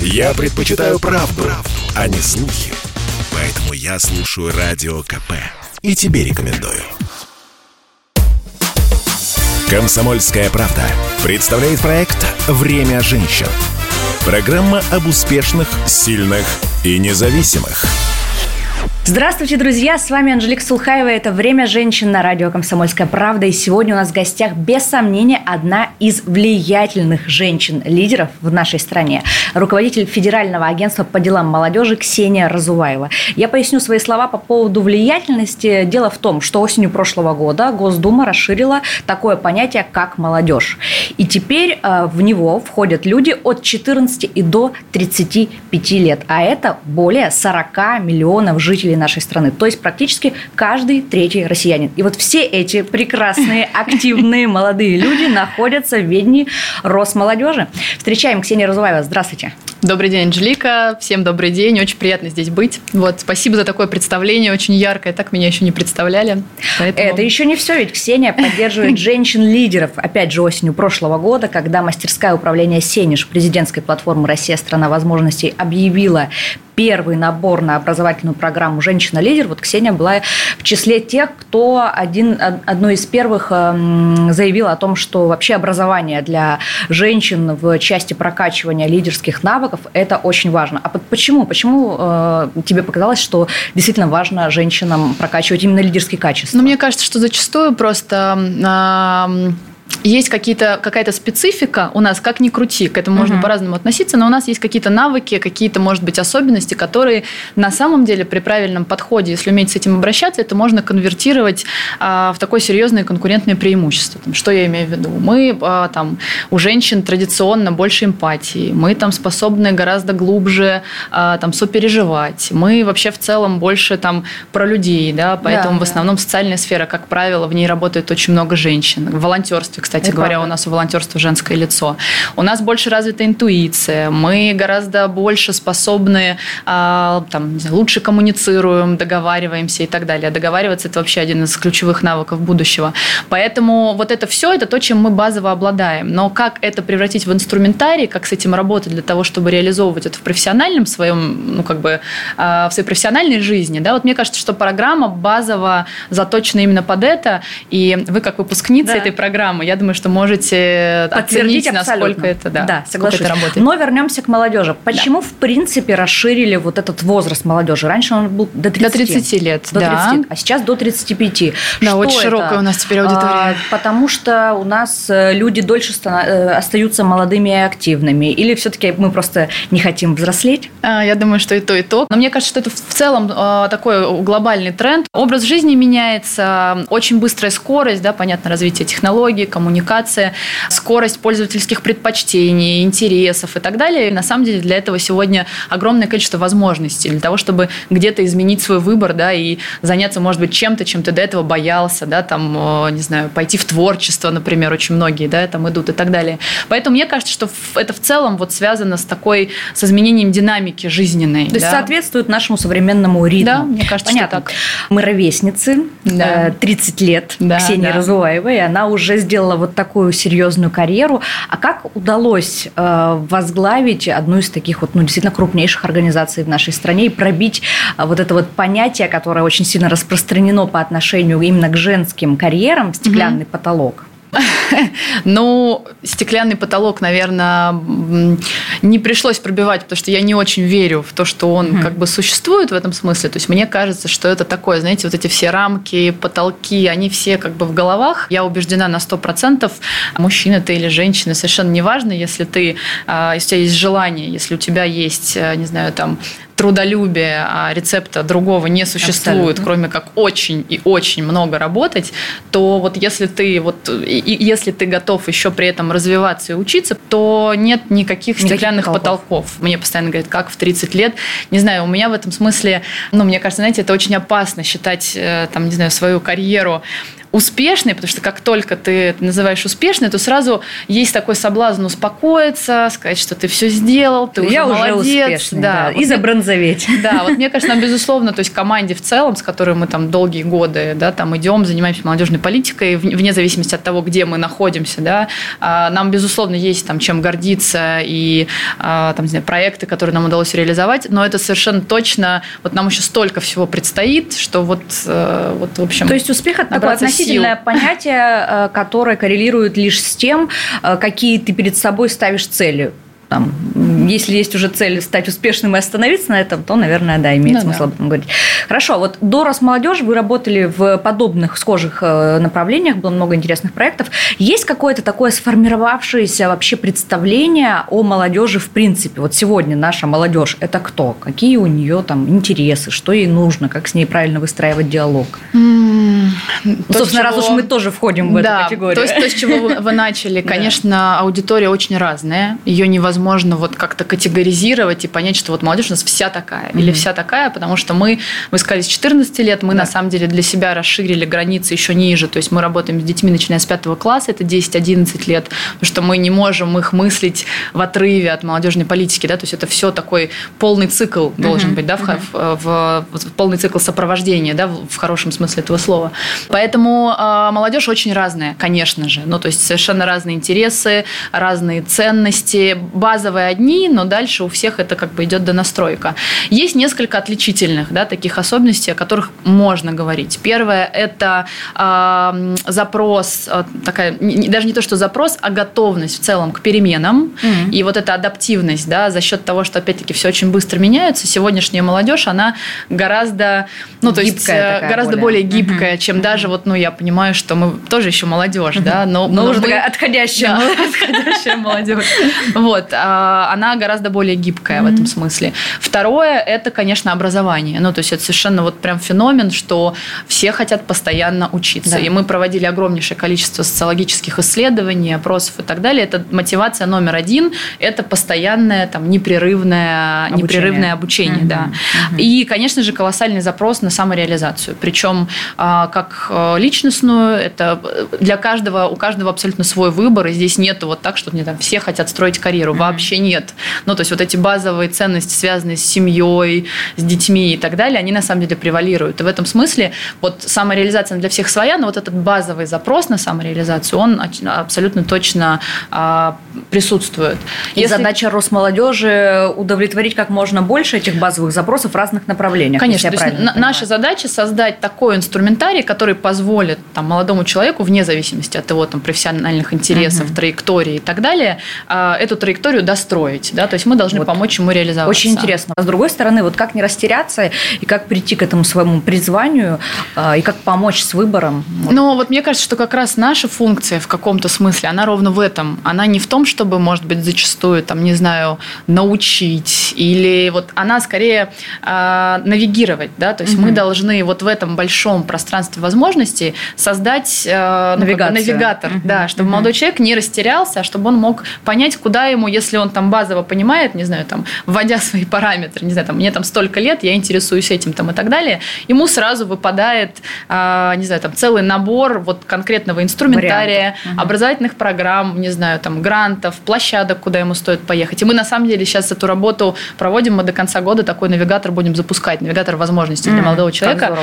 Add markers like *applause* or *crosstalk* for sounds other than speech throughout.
Я предпочитаю правду, правду, а не слухи. Поэтому я слушаю Радио КП. И тебе рекомендую. Комсомольская правда представляет проект «Время женщин». Программа об успешных, сильных и независимых. Здравствуйте, друзья! С вами Анжелика Сулхаева. Это «Время женщин» на радио «Комсомольская правда». И сегодня у нас в гостях, без сомнения, одна из влиятельных женщин-лидеров в нашей стране. Руководитель Федерального агентства по делам молодежи Ксения Разуваева. Я поясню свои слова по поводу влиятельности. Дело в том, что осенью прошлого года Госдума расширила такое понятие, как молодежь. И теперь э, в него входят люди от 14 и до 35 лет. А это более 40 миллионов жителей нашей страны. То есть практически каждый третий россиянин. И вот все эти прекрасные, *laughs* активные молодые люди находятся в ведении Росмолодежи. Встречаем Ксения Разуваева. Здравствуйте. Добрый день, Анжелика. Всем добрый день. Очень приятно здесь быть. Вот, спасибо за такое представление, очень яркое. Так меня еще не представляли. Поэтому... Это еще не все, ведь Ксения поддерживает *laughs* женщин-лидеров. Опять же, осенью прошлого года, когда мастерская управления «Сенеж» президентской платформы «Россия – страна возможностей» объявила первый набор на образовательную программу «Женщина-лидер», вот Ксения была в числе тех, кто один, одной из первых эм, заявила о том, что вообще образование для женщин в части прокачивания лидерских навыков – это очень важно. А почему? Почему э, тебе показалось, что действительно важно женщинам прокачивать именно лидерские качества? Ну, мне кажется, что зачастую просто есть какие-то, какая-то специфика у нас, как ни крути, к этому uh-huh. можно по-разному относиться, но у нас есть какие-то навыки, какие-то, может быть, особенности, которые на самом деле при правильном подходе, если уметь с этим обращаться, это можно конвертировать а, в такое серьезное конкурентное преимущество. Там, что я имею в виду? Мы а, там, у женщин традиционно больше эмпатии, мы там способны гораздо глубже а, там, сопереживать, мы вообще в целом больше там про людей, да, поэтому да, в основном да. социальная сфера, как правило, в ней работает очень много женщин. В волонтерстве, кстати, Это говоря, правда. у нас у волонтерства женское лицо. У нас больше развита интуиция, мы гораздо больше способны, а, там, знаю, лучше коммуницируем, договариваемся и так далее. Договариваться – это вообще один из ключевых навыков будущего. Поэтому вот это все – это то, чем мы базово обладаем. Но как это превратить в инструментарий, как с этим работать для того, чтобы реализовывать это в профессиональном своем, ну, как бы, а, в своей профессиональной жизни, да, вот мне кажется, что программа базово заточена именно под это, и вы как выпускница да. этой программы, я думаю, что можете оценить, насколько это, да, да соглашусь. это работает. Но вернемся к молодежи. Почему, да. в принципе, расширили вот этот возраст молодежи? Раньше он был до 30. До 30 лет, до 30, а сейчас до 35. Да, что очень это? широкая у нас теперь аудитория. А, потому что у нас э, люди дольше э, остаются молодыми и активными. Или все-таки мы просто не хотим взрослеть? А, я думаю, что и то, и то. Но мне кажется, что это в целом э, такой глобальный тренд. Образ жизни меняется, очень быстрая скорость, да, понятно, развитие технологий, коммуникация, скорость пользовательских предпочтений, интересов и так далее. И на самом деле для этого сегодня огромное количество возможностей для того, чтобы где-то изменить свой выбор, да, и заняться, может быть, чем-то, чем ты до этого боялся, да, там, не знаю, пойти в творчество, например, очень многие, да, там идут и так далее. Поэтому мне кажется, что это в целом вот связано с такой, с изменением динамики жизненной. То есть да. соответствует нашему современному ритму. Да, мне кажется, Понятно. что так. Мы ровесницы, да. 30 лет да, Ксении да. Разуваевой, и она уже сделала вот вот такую серьезную карьеру. А как удалось э, возглавить одну из таких вот, ну, действительно крупнейших организаций в нашей стране и пробить э, вот это вот понятие, которое очень сильно распространено по отношению именно к женским карьерам, стеклянный mm-hmm. потолок? *laughs* Ну, стеклянный потолок, наверное, не пришлось пробивать, потому что я не очень верю в то, что он как бы существует в этом смысле. То есть мне кажется, что это такое, знаете, вот эти все рамки, потолки, они все как бы в головах. Я убеждена на 100%, мужчина ты или женщина, совершенно неважно, если ты, а, если у тебя есть желание, если у тебя есть, э, не знаю, там, трудолюбия, а рецепта другого не существует, Абсолютно. кроме как очень и очень много работать, то вот если ты вот и, если ты готов еще при этом развиваться и учиться, то нет никаких, никаких стеклянных потолков. потолков. Мне постоянно говорят, как в 30 лет. Не знаю, у меня в этом смысле, ну, мне кажется, знаете, это очень опасно считать, э, там, не знаю, свою карьеру успешный, потому что как только ты это называешь успешный, то сразу есть такой соблазн успокоиться, сказать, что ты все сделал, ты Я уже молодец. успешный, да, да, Вот и забронзоветь. *laughs* да, вот мне кажется, нам, безусловно, то есть команде в целом, с которой мы там долгие годы, да, там идем, занимаемся молодежной политикой, вне зависимости от того, где мы находимся, да, а, нам, безусловно, есть там чем гордиться и а, там, не знаю, проекты, которые нам удалось реализовать, но это совершенно точно, вот нам еще столько всего предстоит, что вот, э, вот в общем... То есть успех это такое набраться относительное сил. понятие, э, которое коррелирует лишь с тем, э, какие ты перед собой ставишь цели. Там, если есть уже цель стать успешным и остановиться на этом, то, наверное, да, имеет Ну смысл да. об этом говорить. Хорошо, вот до Росмолодежи вы работали в подобных, схожих э, направлениях, было много интересных проектов. Есть какое-то такое сформировавшееся вообще представление о молодежи в принципе? Вот сегодня наша молодежь – это кто? Какие у нее там интересы? Что ей нужно? Как с ней правильно выстраивать диалог? Ну, то, собственно, раз чего- уж мы тоже входим в да, эту категорию. То есть то, с чего вы, вы начали, *laughs* конечно, аудитория очень разная. Ее невозможно вот как-то категоризировать и понять, что вот молодежь у нас вся такая или Мгм. вся такая, потому что мы, вы сказали, с 14 лет, мы Да. на самом деле для себя расширили границы еще ниже. То есть мы работаем с детьми, начиная с 5 класса, это 10-11 лет, потому что мы не можем их мыслить в отрыве от молодежной политики, да, то есть это все такой полный цикл должен Мгм. быть, да, в, Мгм. в- в- в полный цикл сопровождения, да, в в хорошем смысле этого слова. Поэтому э, молодежь очень разная, конечно же. Ну, то есть совершенно разные интересы, разные ценности. Базовые одни, но дальше у всех это как бы идет донастройка. Есть несколько отличительных, да, таких особенностей, о которых можно говорить. Первое – это э, запрос, э, такая, не- даже не то, что запрос, а готовность в целом к переменам. Мгм. И вот эта адаптивность, да, за счет того, что, опять-таки, все очень быстро меняется, сегодняшняя молодежь, она гораздо, ну, то есть, Гибкая э, такая гораздо более. более гибкая, Мгм. чем даже вот, ну, я понимаю, что мы тоже еще молодежь, да, но, Но уже мы- такая отходящая. да, отходящая молодежь. Вот, а, она гораздо более гибкая в этом смысле. Второе, это, конечно, образование. Ну, то есть это совершенно вот прям феномен, что все хотят постоянно учиться. И мы проводили огромнейшее количество социологических исследований, опросов и так далее. Это мотивация номер один, это постоянное, там, непрерывное, Обучение. непрерывное обучение, да. И, конечно же, колоссальный запрос на самореализацию. Причем а, как а, личностную, это э, для каждого, у каждого абсолютно свой выбор, и здесь нету вот так, что не, там, все хотят строить карьеру. Вообще нет. Ну, то есть вот эти базовые ценности, связанные с семьей, с детьми и так далее, они на самом деле превалируют. И в этом смысле вот самореализация для всех своя, но вот этот базовый запрос на самореализацию, он абсолютно точно а, присутствует. И Если- задача Росмолодежи удовлетворить как можно больше этих базовых запросов в разных направлениях. Конечно, то есть на- наша задача создать такой инструментарий, который позволит там, молодому человеку, вне зависимости от его там, профессиональных интересов, Мгм. траектории и так далее, а, эту траекторию достроить. Да? То есть мы должны Вот. помочь ему реализоваться. Очень интересно. А с другой стороны, вот как не растеряться и как прийти к этому своему призванию а, и как помочь с выбором. Вот. Но вот мне кажется, что как раз наша функция в каком-то смысле, она ровно в этом. Она не в том, чтобы, может быть, зачастую, там, не знаю, научить, или вот она скорее а, навигировать, да, то есть мы Мгм. должны вот в этом большом пространстве возможностей создать ну, бы Навигацию. навигатор, Мгм. да, чтобы Мгм. молодой человек не растерялся, а чтобы он мог понять, куда ему, если он там базово понимает, не знаю, там, вводя *laughs* свои параметры, не знаю, там, мне там столько лет, я интересуюсь этим там и так далее, ему сразу выпадает, а, не знаю, там, целый набор вот конкретного инструментария. Мгм. образовательных программ, не знаю, там, грантов, площадок, куда ему стоит поехать. И мы, на самом деле, сейчас эту работу проводим, мы до конца года такой навигатор будем запускать, навигатор возможностей для молодого человека.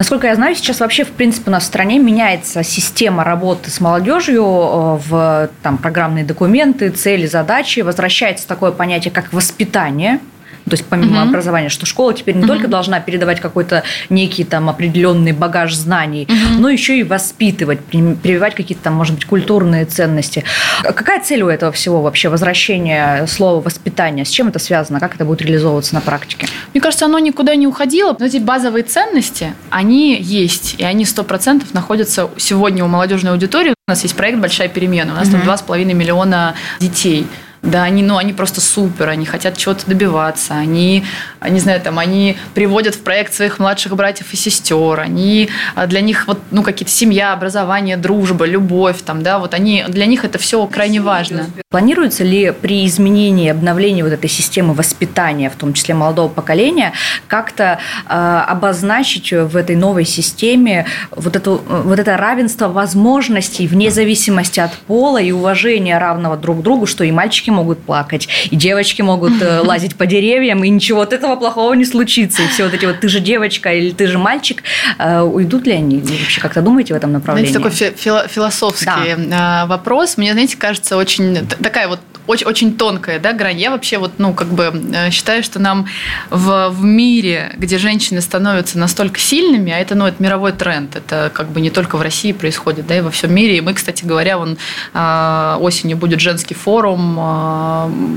Насколько я знаю, сейчас вообще, в принципе, у нас в стране меняется система работы с молодежью э, в там, программные документы, цели, задачи. Возвращается такое понятие, как воспитание. То есть помимо Мгм. образования, что школа теперь не Мгм. только должна передавать какой-то некий там определенный багаж знаний, Мгм. но еще и воспитывать, при- прививать какие-то там, может быть, культурные ценности. А Какая цель у этого всего вообще? Возвращение слова воспитание? С чем это связано? Как это будет реализовываться на практике? Мне кажется, оно никуда не уходило. Но эти базовые ценности, они есть. И они 100% находятся сегодня у молодежной аудитории. У нас есть проект «Большая перемена». У нас там Мгм. 2,5 миллиона детей. Да, они, ну, они просто супер, они хотят чего-то добиваться, они, не знаю, там, они приводят в проект своих младших братьев и сестер, они, а, для них вот, ну, какие-то семья, образование, дружба, любовь, там, да, вот они, для них это все крайне важно. Планируется ли при изменении, обновлении вот этой системы воспитания, в том числе молодого поколения, как-то э, обозначить в этой новой системе вот, эту, вот это равенство возможностей вне зависимости от пола и уважения равного друг другу, что и мальчики могут плакать, и девочки могут э, *laughs* лазить по деревьям, и ничего от этого плохого не случится. И все вот эти вот «ты же девочка» или «ты же мальчик», э, уйдут ли они? Вы вообще как-то думаете в этом направлении? Знаете, такой философский да. вопрос. Мне, знаете, кажется, очень такая вот очень, очень тонкая да, грань. Я вообще вот, ну, как бы э, считаю, что нам в, в мире, где женщины становятся настолько сильными, а это, ну, это мировой тренд, это как бы не только в России происходит, да, и во всем мире. И мы, кстати говоря, вон э, осенью будет женский форум, э,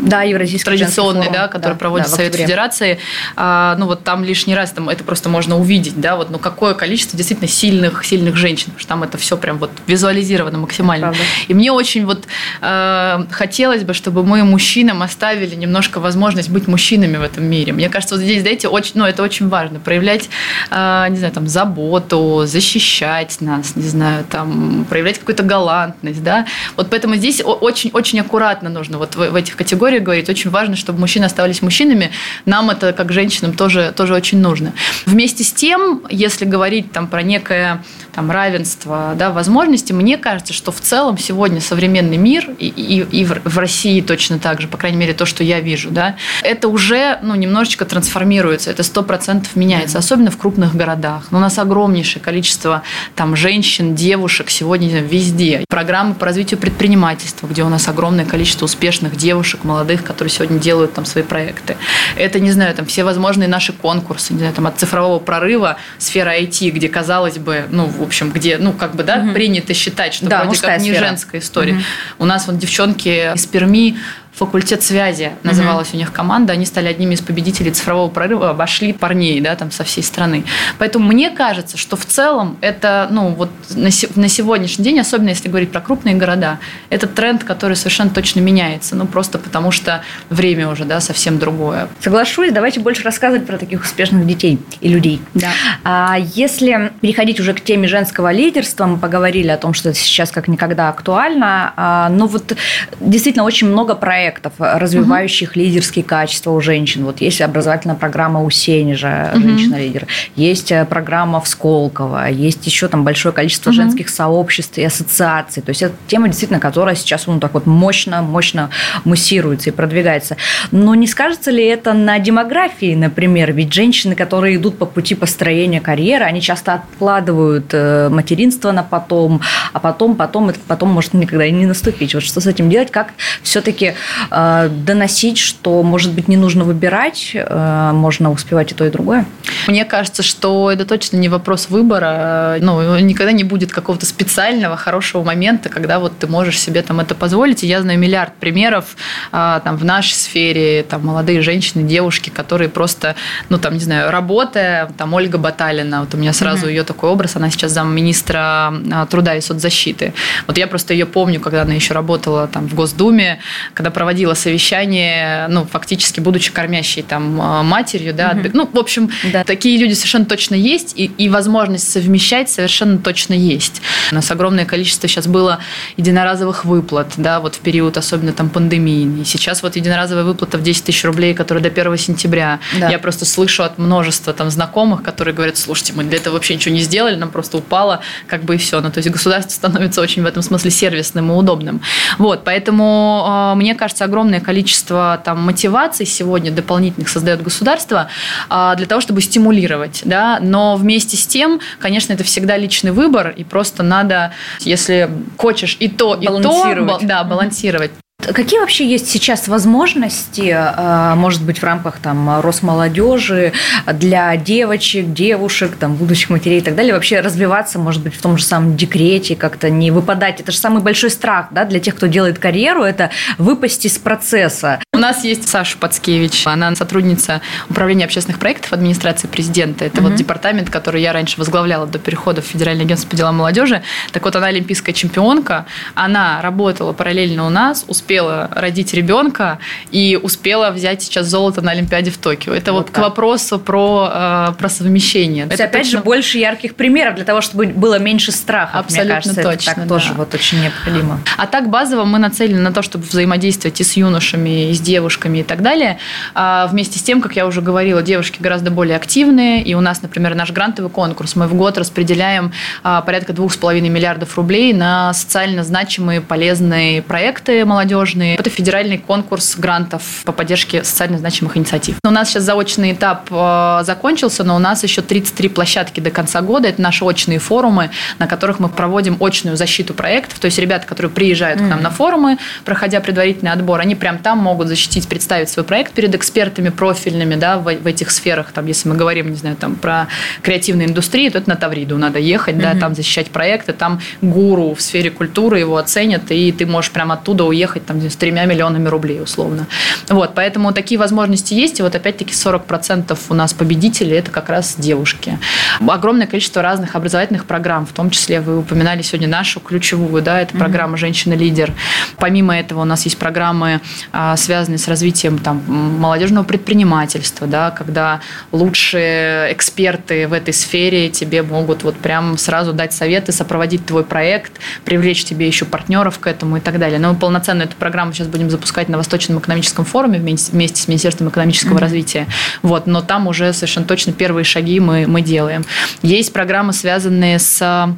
да, евразийский традиционный, да, который да, проводит да, Совет Федерации. А, ну, вот там лишний раз там это просто можно увидеть, да, вот, ну, какое количество действительно сильных, сильных женщин, потому что там это все прям вот визуализировано максимально. И мне очень вот э, хотелось бы, чтобы мы мужчинам оставили немножко возможность быть мужчинами в этом мире. Мне кажется, вот здесь, знаете, очень, ну, это очень важно. Проявлять, э, не знаю, там, заботу, защищать нас, не знаю, там, проявлять какую-то галантность, да. Вот поэтому здесь очень-очень аккуратно нужно вот в, в этих категориях говорить. Очень важно, чтобы мужчины оставались мужчинами. Нам это, как женщинам, тоже, тоже очень нужно. Вместе с тем, если говорить там про некое там, равенство, да, возможности, мне кажется, что в целом сегодня современный мир и, и, и в России точно так же, по крайней мере, то, что я вижу, да, это уже ну, немножечко трансформируется, это сто процентов меняется, особенно в крупных городах. Но у нас огромнейшее количество там, женщин, девушек сегодня везде. Программы по развитию предпринимательства, где у нас огромное количество успешных девушек, молодых, которые сегодня делают там свои проекты. Это, не знаю, там все возможные наши конкурсы, не знаю, там от цифрового прорыва сфера IT, где, казалось бы, ну, в общем, где, ну, как бы, да, угу. принято считать, что да, вроде как не сфера. женская история. Угу. У нас вот девчонки из Перми факультет связи называлась угу. у них команда. Они стали одними из победителей цифрового прорыва, обошли парней, да, там со всей страны. Поэтому мне кажется, что в целом это, ну, вот на, на сегодняшний день, особенно если говорить про крупные города, это тренд, который совершенно точно меняется. Ну, просто потому что время уже, да, совсем другое. Соглашусь, давайте больше рассказывать про таких успешных детей и людей. Да. А если переходить уже к теме женского лидерства, мы поговорили о том, что это сейчас как никогда актуально, а, но вот действительно очень много проектов проектов, развивающих угу. лидерские качества у женщин. Вот есть образовательная программа у Сенежа, угу. женщина-лидер, есть э, программа в Сколково, есть еще там большое количество угу. женских сообществ и ассоциаций. То есть это тема действительно, которая сейчас ну, так вот мощно, мощно муссируется и продвигается. Но не скажется ли это на демографии, например? Ведь женщины, которые идут по пути построения карьеры, они часто откладывают э, материнство на потом, а потом, потом, это потом может никогда и не наступить. Вот что с этим делать? Как все-таки Э, доносить, что, может быть, не нужно выбирать, э, можно успевать и то, и другое? Мне кажется, что это точно не вопрос выбора. Ну, никогда не будет какого-то специального хорошего момента, когда вот ты можешь себе там это позволить. И я знаю миллиард примеров э, там, в нашей сфере, там, молодые женщины, девушки, которые просто, ну, там, не знаю, работая, там, Ольга Баталина, вот у меня сразу mm-hmm. ее такой образ, она сейчас замминистра труда и соцзащиты. Вот я просто ее помню, когда она еще работала там в Госдуме, когда проводила совещание, ну, фактически будучи кормящей там а, матерью, да, угу. ну, в общем, да. такие люди совершенно точно есть, и, и возможность совмещать совершенно точно есть. У нас огромное количество сейчас было единоразовых выплат, да, вот в период особенно там пандемии. И сейчас вот единоразовая выплата в 10 тысяч рублей, которая до 1 сентября. Да. Я просто слышу от множества там знакомых, которые говорят, слушайте, мы для этого вообще ничего не сделали, нам просто упало, как бы и все. Ну, то есть государство становится очень в этом смысле сервисным и удобным. Вот, поэтому э, мне кажется, кажется, огромное количество там, мотиваций сегодня дополнительных создает государство а, для того, чтобы стимулировать. Да? Но вместе с тем, конечно, это всегда личный выбор, и просто надо, если хочешь и то, и то, да, балансировать. Какие вообще есть сейчас возможности, э, может быть, в рамках там Росмолодежи для девочек, девушек, там, будущих матерей и так далее, вообще развиваться, может быть, в том же самом декрете, как-то не выпадать? Это же самый большой страх да, для тех, кто делает карьеру, это выпасть из процесса. У нас есть Саша Пацкевич, она сотрудница управления общественных проектов администрации президента. Это вот департамент, который я раньше возглавляла до перехода в Федеральное агентство по делам молодежи. Так вот, она олимпийская чемпионка, она работала параллельно у нас, успела родить ребенка и успела взять сейчас золото на Олимпиаде в Токио. Это вот, вот к вопросу про, э, про совмещение. То есть, это опять точно... же, больше ярких примеров для того, чтобы было меньше страха. Абсолютно мне кажется, точно. Это так да. тоже вот очень необходимо. А так базово мы нацелены на то, чтобы взаимодействовать и с юношами, и с девушками и так далее. А вместе с тем, как я уже говорила, девушки гораздо более активные. И у нас, например, наш грантовый конкурс. Мы в год распределяем а, порядка двух с половиной миллиардов рублей на социально значимые, полезные проекты молодежные. Это федеральный конкурс грантов по поддержке социально значимых инициатив. У нас сейчас заочный этап а, закончился, но у нас еще 33 площадки до конца года. Это наши очные форумы, на которых мы проводим очную защиту проектов. То есть ребята, которые приезжают mm-hmm. к нам на форумы, проходя предварительный отбор, они прям там могут защитить, представить свой проект перед экспертами профильными да, в, в этих сферах. Там, если мы говорим, не знаю, там, про креативную индустрию, то это на Тавриду надо ехать, mm-hmm. да, там защищать проекты, там гуру в сфере культуры его оценят, и ты можешь прямо оттуда уехать там, с тремя миллионами рублей условно. Вот, поэтому такие возможности есть, и вот опять-таки 40% у нас победителей – это как раз девушки. Огромное количество разных образовательных программ, в том числе вы упоминали сегодня нашу ключевую, да, это программа «Женщина-лидер». Помимо этого у нас есть программы, а, связанные с развитием там, молодежного предпринимательства, да, когда лучшие эксперты в этой сфере тебе могут вот прям сразу дать советы, сопроводить твой проект, привлечь тебе еще партнеров к этому и так далее. Но мы полноценную эту программу сейчас будем запускать на Восточном экономическом форуме вместе, вместе с Министерством экономического mm-hmm. развития. Вот, но там уже совершенно точно первые шаги мы, мы делаем. Есть программы, связанные с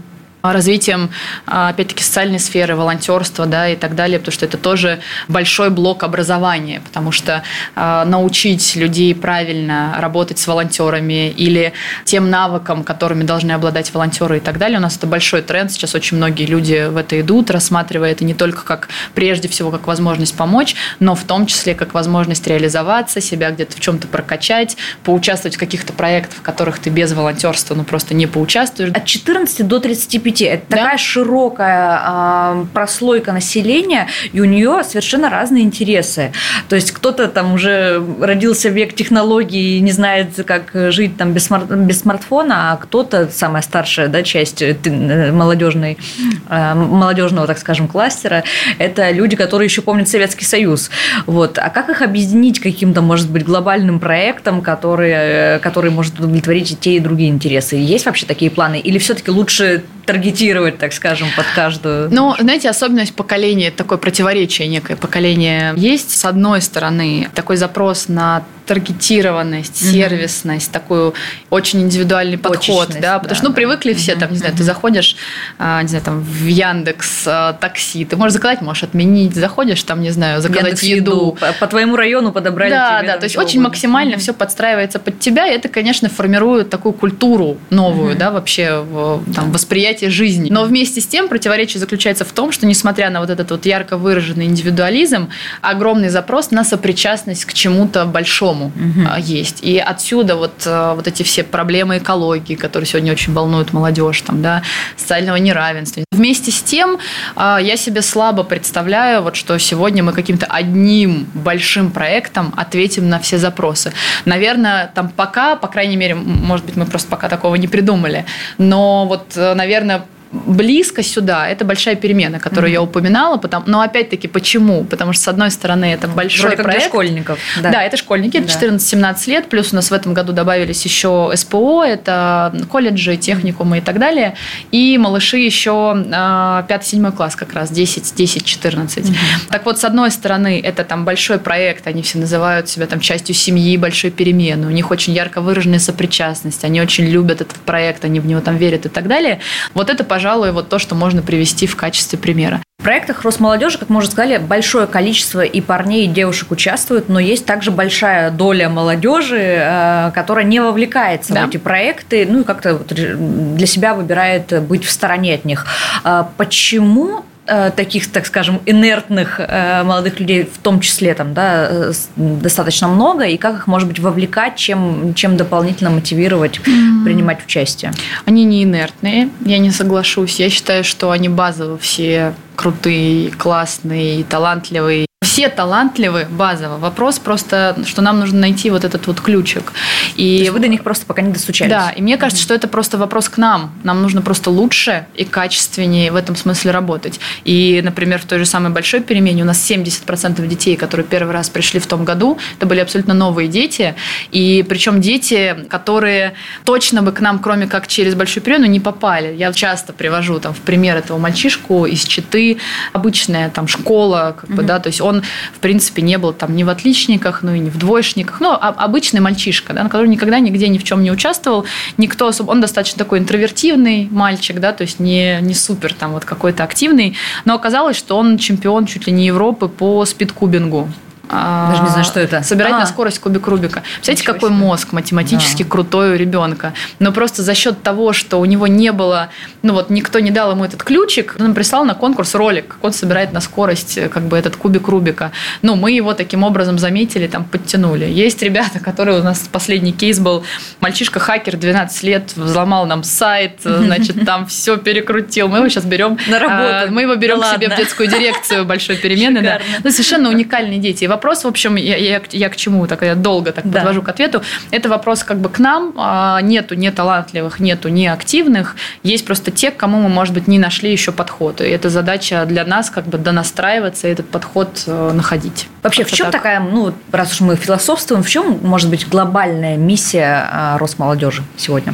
развитием, а, опять-таки, социальной сферы, волонтерства да, и так далее, потому что это тоже большой блок образования, потому что э, научить людей правильно работать с волонтерами или тем навыкам, которыми должны обладать волонтеры и так далее, у нас это большой тренд, сейчас очень многие люди в это идут, рассматривая это не только как, прежде всего, как возможность помочь, но в том числе как возможность реализоваться, себя где-то в чем-то прокачать, поучаствовать в каких-то проектах, в которых ты без волонтерства ну, просто не поучаствуешь. От 14 до 35 LGBT. Это да? такая широкая э, прослойка населения, и у нее совершенно разные интересы. То есть кто-то там уже родился в век технологий и не знает, как жить там без, смарт без смартфона, а кто-то, самая старшая да, часть э, э, молодежной, э, молодежного, так скажем, кластера, это люди, которые еще помнят Советский Союз. Вот. А как их объединить каким-то, может быть, глобальным проектом, который, э, который может удовлетворить и те, и другие интересы? Есть вообще такие планы? Или все-таки лучше таргетировать, так скажем, под каждую. Ну, знаете, особенность поколения, такое противоречие некое поколение есть. С одной стороны, такой запрос на таргетированность, сервисность, такую очень индивидуальный подход, да, потому да, что, ну, да. привыкли все, там, не знаю, ты заходишь, а, не знаю, там, в Яндекс а, такси, ты можешь заказать, можешь отменить, заходишь, там, не знаю, заказать Яндекс еду. По, по твоему району подобрали да, тебе. Да, то есть очень максимально все подстраивается под тебя, и это, конечно, формирует такую культуру новую, угу. да, вообще там, восприятие жизни. Но вместе с тем противоречие заключается в том, что, несмотря на вот этот вот ярко выраженный индивидуализм, огромный запрос на сопричастность к чему-то большому по-другому угу. есть. И отсюда вот, э, вот эти все проблемы экологии, которые сегодня очень волнуют молодежь, там, да, социального неравенства. Вместе с тем э, я себе слабо представляю, вот, что сегодня мы каким-то одним большим проектом ответим на все запросы. Наверное, там пока, по крайней мере, может быть, мы просто пока такого не придумали, но вот, э, наверное, близко сюда, это большая перемена, которую mm-hmm. я упоминала. Потому, но опять-таки, почему? Потому что, с одной стороны, это большой Вроде проект. для школьников. Да, да это школьники, да. 14-17 лет. Плюс у нас в этом году добавились еще СПО, это колледжи, техникумы и так далее. И малыши еще 5-7 класс как раз, 10-10-14. Mm-hmm. Так вот, с одной стороны, это там большой проект, они все называют себя там частью семьи, большой перемены. У них очень ярко выраженная сопричастность, они очень любят этот проект, они в него там верят и так далее. Вот это, пожалуйста, пожалуй, вот то, что можно привести в качестве примера. В проектах Росмолодежи, как мы уже сказали, большое количество и парней, и девушек участвуют, но есть также большая доля молодежи, э, которая не вовлекается да. в эти проекты, ну и как-то для себя выбирает быть в стороне от них. А почему таких, так скажем, инертных э, молодых людей, в том числе там, да, э, достаточно много, и как их, может быть, вовлекать, чем, чем дополнительно мотивировать mm-hmm. принимать участие? Они не инертные, я не соглашусь. Я считаю, что они базово все крутые, классные, талантливые все талантливы базово. Вопрос просто, что нам нужно найти вот этот вот ключик. И То есть вы до них просто пока не достучались. Да, и мне кажется, что это просто вопрос к нам. Нам нужно просто лучше и качественнее в этом смысле работать. И, например, в той же самой большой перемене у нас 70% детей, которые первый раз пришли в том году, это были абсолютно новые дети. И причем дети, которые точно бы к нам, кроме как через большую перемену, не попали. Я часто привожу там в пример этого мальчишку из Читы, обычная там школа, как бы, да, то есть он, в принципе, не был там ни в отличниках, ну и не в двоечниках, ну, а, обычный мальчишка, да, который никогда нигде ни в чем не участвовал, никто особо, он достаточно такой интровертивный мальчик, да, то есть не, не супер там вот какой-то активный, но оказалось, что он чемпион чуть ли не Европы по спидкубингу. Даже не знаю, что это. Собирать а. на скорость кубик Рубика. Представляете, какой себе. мозг математически да. крутой у ребенка. Но просто за счет того, что у него не было, ну вот никто не дал ему этот ключик, он прислал на конкурс ролик, как он собирает на скорость э, как бы этот кубик Рубика. Ну, мы его таким образом заметили, там подтянули. Есть ребята, которые у нас последний кейс был, мальчишка-хакер 12 лет взломал нам сайт, значит, там *laughs* все перекрутил. Мы его сейчас берем... На работу. А, мы его берем к себе в детскую дирекцию большой перемены. Да. Ну, совершенно уникальные дети. И вопрос, в общем, я, я, я к чему так я долго так да. подвожу к ответу. Это вопрос как бы к нам. А, нету не талантливых, нету не активных. Есть просто те, к кому мы, может быть, не нашли еще подход. И это задача для нас как бы донастраиваться и этот подход э, находить. Вообще, в чем так. такая, ну, раз уж мы философствуем, в чем может быть глобальная миссия а, Росмолодежи сегодня?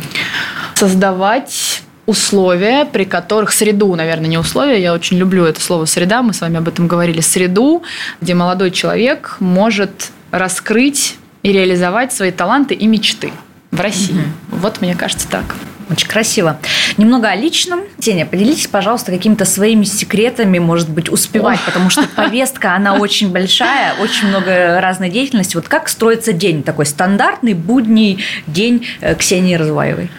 Создавать условия, при которых среду, наверное, не условия, я очень люблю это слово среда, мы с вами об этом говорили, среду, где молодой человек может раскрыть и реализовать свои таланты и мечты в России. Угу. Вот мне кажется так. Очень красиво. Немного о личном. Теня, поделитесь, пожалуйста, какими-то своими секретами, может быть, успевать, потому что повестка, она очень большая, очень много разной деятельности. Вот как строится день такой стандартный, будний день э, Ксении Разваевой?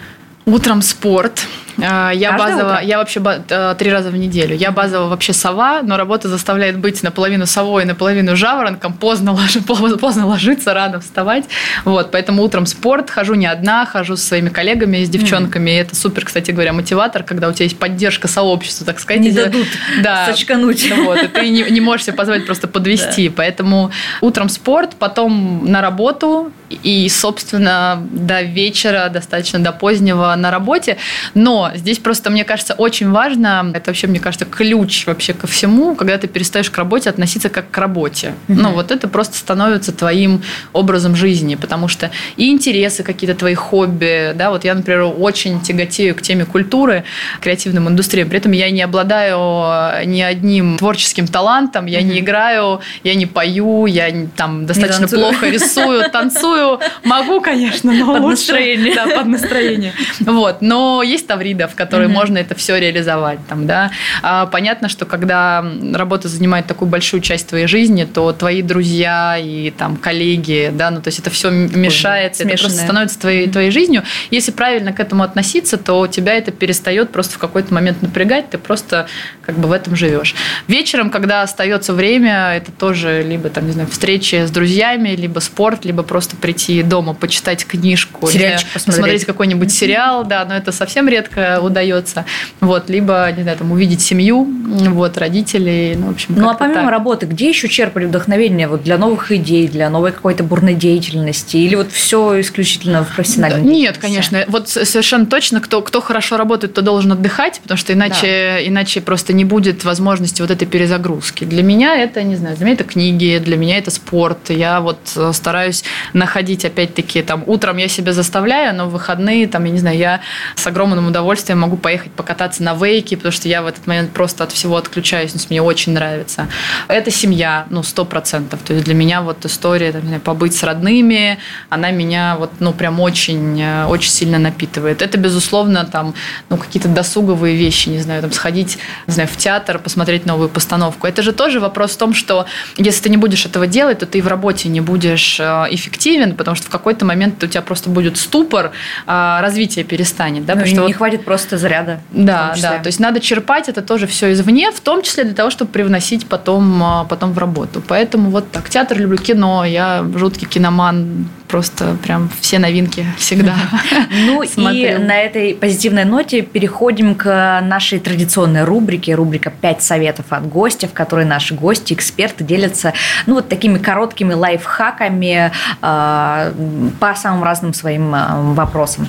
Утром спорт. А, я Каждое базово, утро? я вообще э, три раза в неделю. Я базово вообще сова, но работа заставляет быть наполовину совой, наполовину жаворонком, поздно, лож... *laughs* поздно ложиться, рано вставать. Вот, поэтому утром спорт, хожу не одна, хожу со своими коллегами, с девчонками. Mm. И это супер, кстати говоря, мотиватор, когда у тебя есть поддержка сообщества, так сказать. Не дадут да, сочкануть. Ну, вот, и ты не, не можешь себе позволить просто подвести. Да. Поэтому утром спорт, потом на работу и, собственно, до вечера, достаточно до позднего на работе. Но здесь просто, мне кажется, очень важно, это вообще, мне кажется, ключ вообще ко всему, когда ты перестаешь к работе относиться как к работе. Mm-hmm. Ну, вот это просто становится твоим образом жизни, потому что и интересы какие-то твои хобби, да, вот я, например, очень тяготею к теме культуры, креативным индустриям, при этом я не обладаю ни одним творческим талантом, я mm-hmm. не играю, я не пою, я там достаточно плохо рисую, танцую, *laughs* могу, конечно, но под лучше, настроение. Да, под настроение. Вот, но есть Таврида, в которые mm-hmm. можно это все реализовать. Там, да? а, понятно, что когда работа занимает такую большую часть твоей жизни, то твои друзья и там, коллеги, да, ну, то есть это все мешается, это просто становится твоей, mm-hmm. твоей жизнью. Если правильно к этому относиться, то тебя это перестает просто в какой-то момент напрягать, ты просто как бы в этом живешь. Вечером, когда остается время, это тоже либо там, не знаю, встречи с друзьями, либо спорт, либо просто прийти дома, почитать книжку, посмотреть. посмотреть какой-нибудь сериал, да, но это совсем редко удается. Вот, либо, не знаю, там, увидеть семью, вот, родителей, ну, в общем, Ну, а помимо так. работы, где еще черпали вдохновение вот для новых идей, для новой какой-то бурной деятельности? Или вот все исключительно в профессиональном да, Нет, конечно. Вот совершенно точно, кто, кто хорошо работает, то должен отдыхать, потому что иначе, да. иначе просто не будет возможности вот этой перезагрузки. Для меня это, не знаю, для меня это книги, для меня это спорт. Я вот э, стараюсь находить, опять-таки, там, утром я себя заставляю, но в выходные, там, я не знаю, я с огромным удовольствием удовольствием могу поехать покататься на вейке, потому что я в этот момент просто от всего отключаюсь, ну, мне очень нравится. Это семья, ну, сто процентов. То есть для меня вот история там, побыть с родными, она меня вот, ну, прям очень, э, очень сильно напитывает. Это, безусловно, там, ну, какие-то досуговые вещи, не знаю, там, сходить, не знаю, в театр, посмотреть новую постановку. Это же тоже вопрос в том, что если ты не будешь этого делать, то ты и в работе не будешь э, эффективен, потому что в какой-то момент у тебя просто будет ступор, а развитие перестанет. Да? Ну, потому что не вот... хватит просто заряда. Да, да. То есть надо черпать это тоже все извне, в том числе для того, чтобы привносить потом, а, потом в работу. Поэтому вот так. Театр люблю, кино. Я жуткий киноман просто прям все новинки *laughs* всегда. *laughs* Ну и на этой позитивной ноте переходим к нашей традиционной рубрике, рубрика «Пять советов от гостя», в которой наши гости, эксперты делятся ну, вот такими короткими лайфхаками э, по самым разным своим э, вопросам.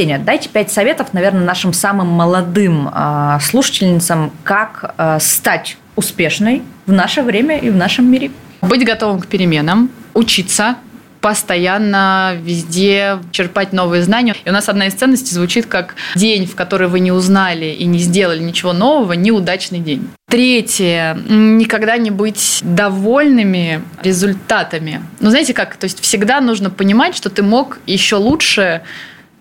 Ксения, дайте пять советов, наверное, нашим самым молодым э, слушательницам, как э, стать успешной в наше время и в нашем мире. Быть готовым к переменам, учиться, постоянно везде черпать новые знания. И у нас одна из ценностей звучит как день, в который вы не узнали и не сделали ничего нового, неудачный день. Третье. Никогда не быть довольными результатами. Ну, знаете как? То есть всегда нужно понимать, что ты мог еще лучше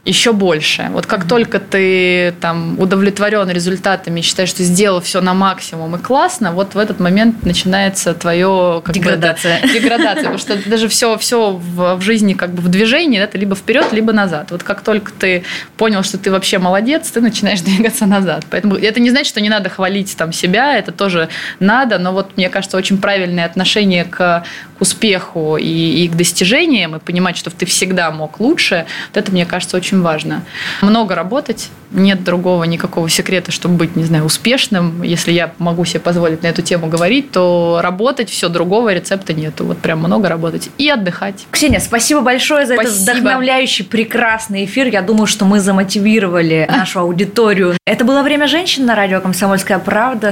еще больше. Вот как только ты там удовлетворен результатами, считаешь, что сделал все на максимум и классно, вот в этот момент начинается твое как деградация. Бы, это, деградация, потому что даже все, все в, в жизни как бы в движении, это либо вперед, либо назад. Вот как только ты понял, что ты вообще молодец, ты начинаешь *laughs* двигаться назад. Поэтому это не значит, что не надо хвалить там себя, это тоже надо, но вот мне кажется, очень правильное отношение к успеху и, и к достижениям, и понимать, что ты всегда мог лучше, вот это, мне кажется, очень важно. Много работать, нет другого никакого секрета, чтобы быть, не знаю, успешным. Если я могу себе позволить на эту тему говорить, то работать, все, другого рецепта нету. Вот прям много работать и отдыхать. Ксения, спасибо большое за спасибо. этот вдохновляющий, прекрасный эфир. Я думаю, что мы замотивировали *laughs* нашу аудиторию. Это было «Время женщин» на радио «Комсомольская правда».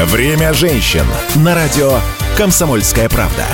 «Время женщин» на радио «Комсомольская правда».